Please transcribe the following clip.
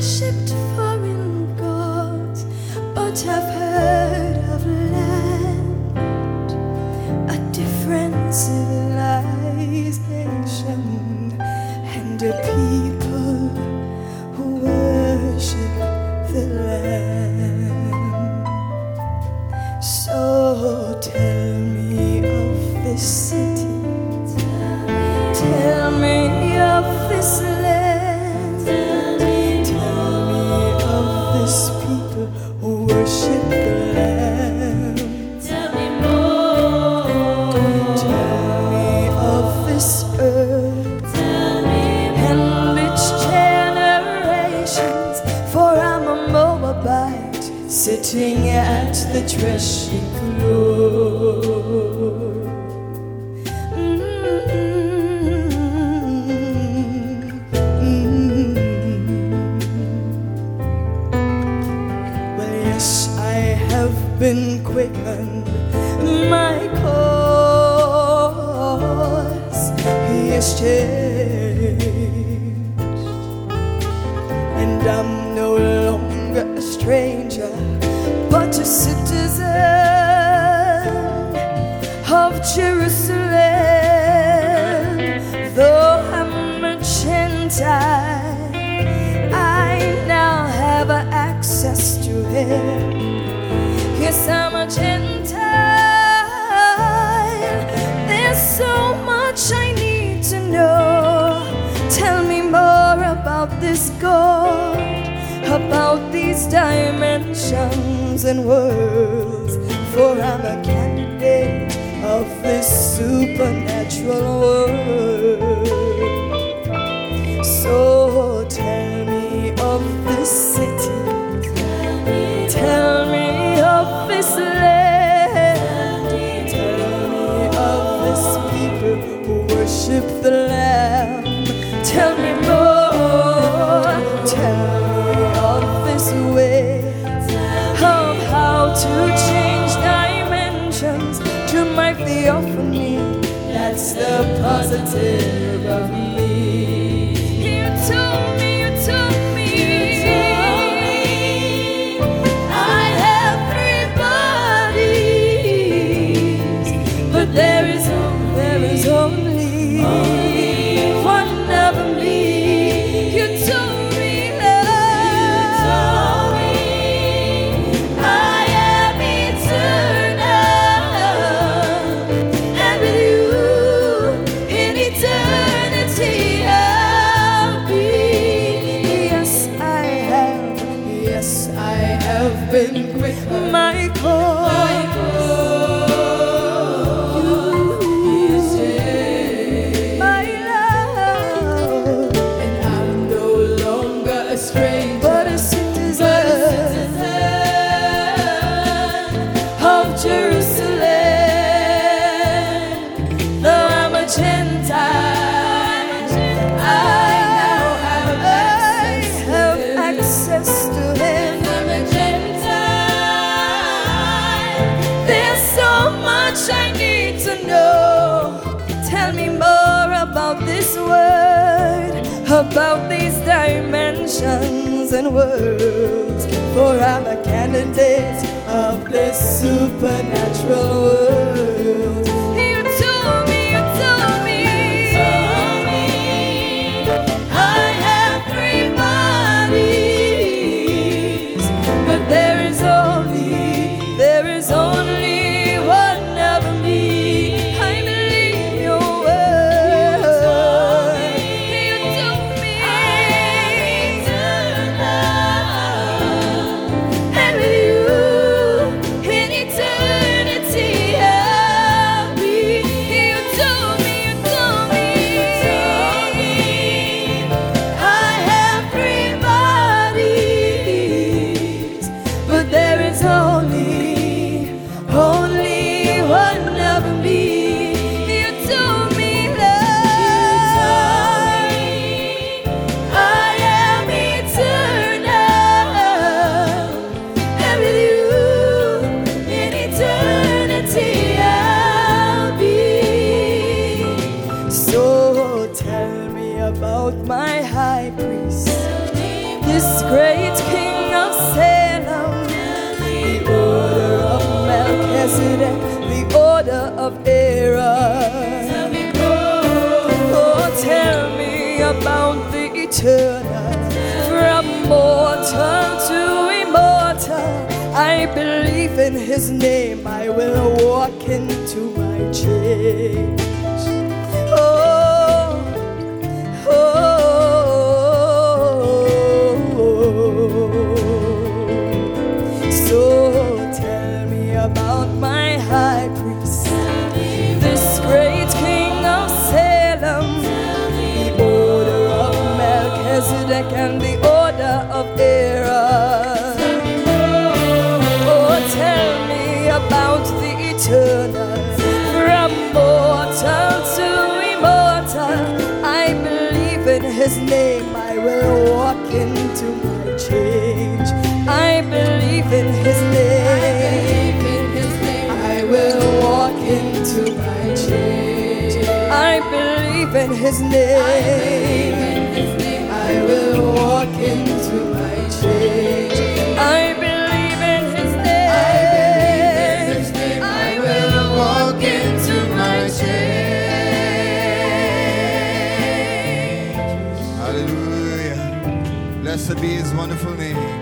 worshipped foreign gods, but I've heard sitting at the threshing floor. Mm-hmm. Mm-hmm. Mm-hmm. Well, yes, I have been quickened. Yes, I'm a Gentile. There's so much I need to know. Tell me more about this God, about these dimensions and worlds. For I'm a candidate of this supernatural world. Tell me more. Tell me of this way of how to change dimensions to my theophany. That's the positive of me. You told me, you told me. I have three bodies, but there is only, there is only, been. My cause. About these dimensions and worlds. For I'm a candidate of this supernatural world. Lord, my high priest, this great king of Salem, the order of Melchizedek, the order of Aaron. Oh, tell me about the eternal, from mortal to immortal. I believe in his name, I will walk into from mortal to immortal. I believe in his name, I will walk into my change. I believe in his name, I will walk into my change. I believe in his name, I will walk into Blessed be his wonderful name.